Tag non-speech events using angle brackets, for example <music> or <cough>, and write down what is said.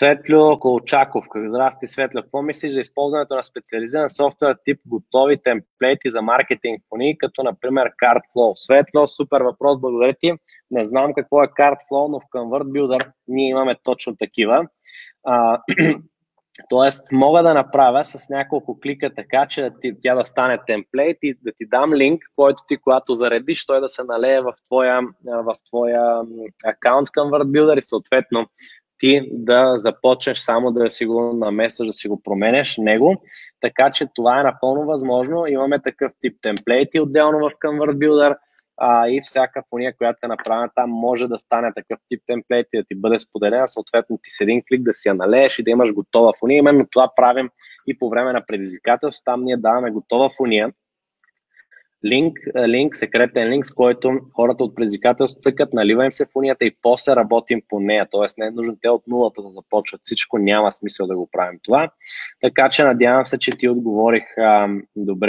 Светло Колчаков. Здрасти, Светло. Какво мислиш за използването на специализиран софтуер тип готови темплейти за маркетинг фони, като например CardFlow? Светло, супер въпрос, благодаря ти. Не знам какво е CardFlow, но в ConvertBuilder ние имаме точно такива. А, <clears throat> Тоест, мога да направя с няколко клика така, че тя да стане темплейт и да ти дам линк, който ти, когато заредиш, той да се налее в твоя, в твоя аккаунт ConvertBuilder и съответно ти да започнеш само да си го намесваш, да си го променеш него. Така че това е напълно възможно. Имаме такъв тип темплейти отделно в ConvertBuilder а, и всяка фуния, която е направена там, може да стане такъв тип темплейт и да ти бъде споделена, съответно ти с един клик да си я налееш и да имаш готова фуния. Именно това правим и по време на предизвикателство. Там ние даваме готова фуния, линк, линк, секретен линк, с който хората от предизвикателство цъкат, налива се фунията и после работим по нея. Тоест не е нужно те от нулата да започват всичко, няма смисъл да го правим това. Така че надявам се, че ти отговорих а, добре.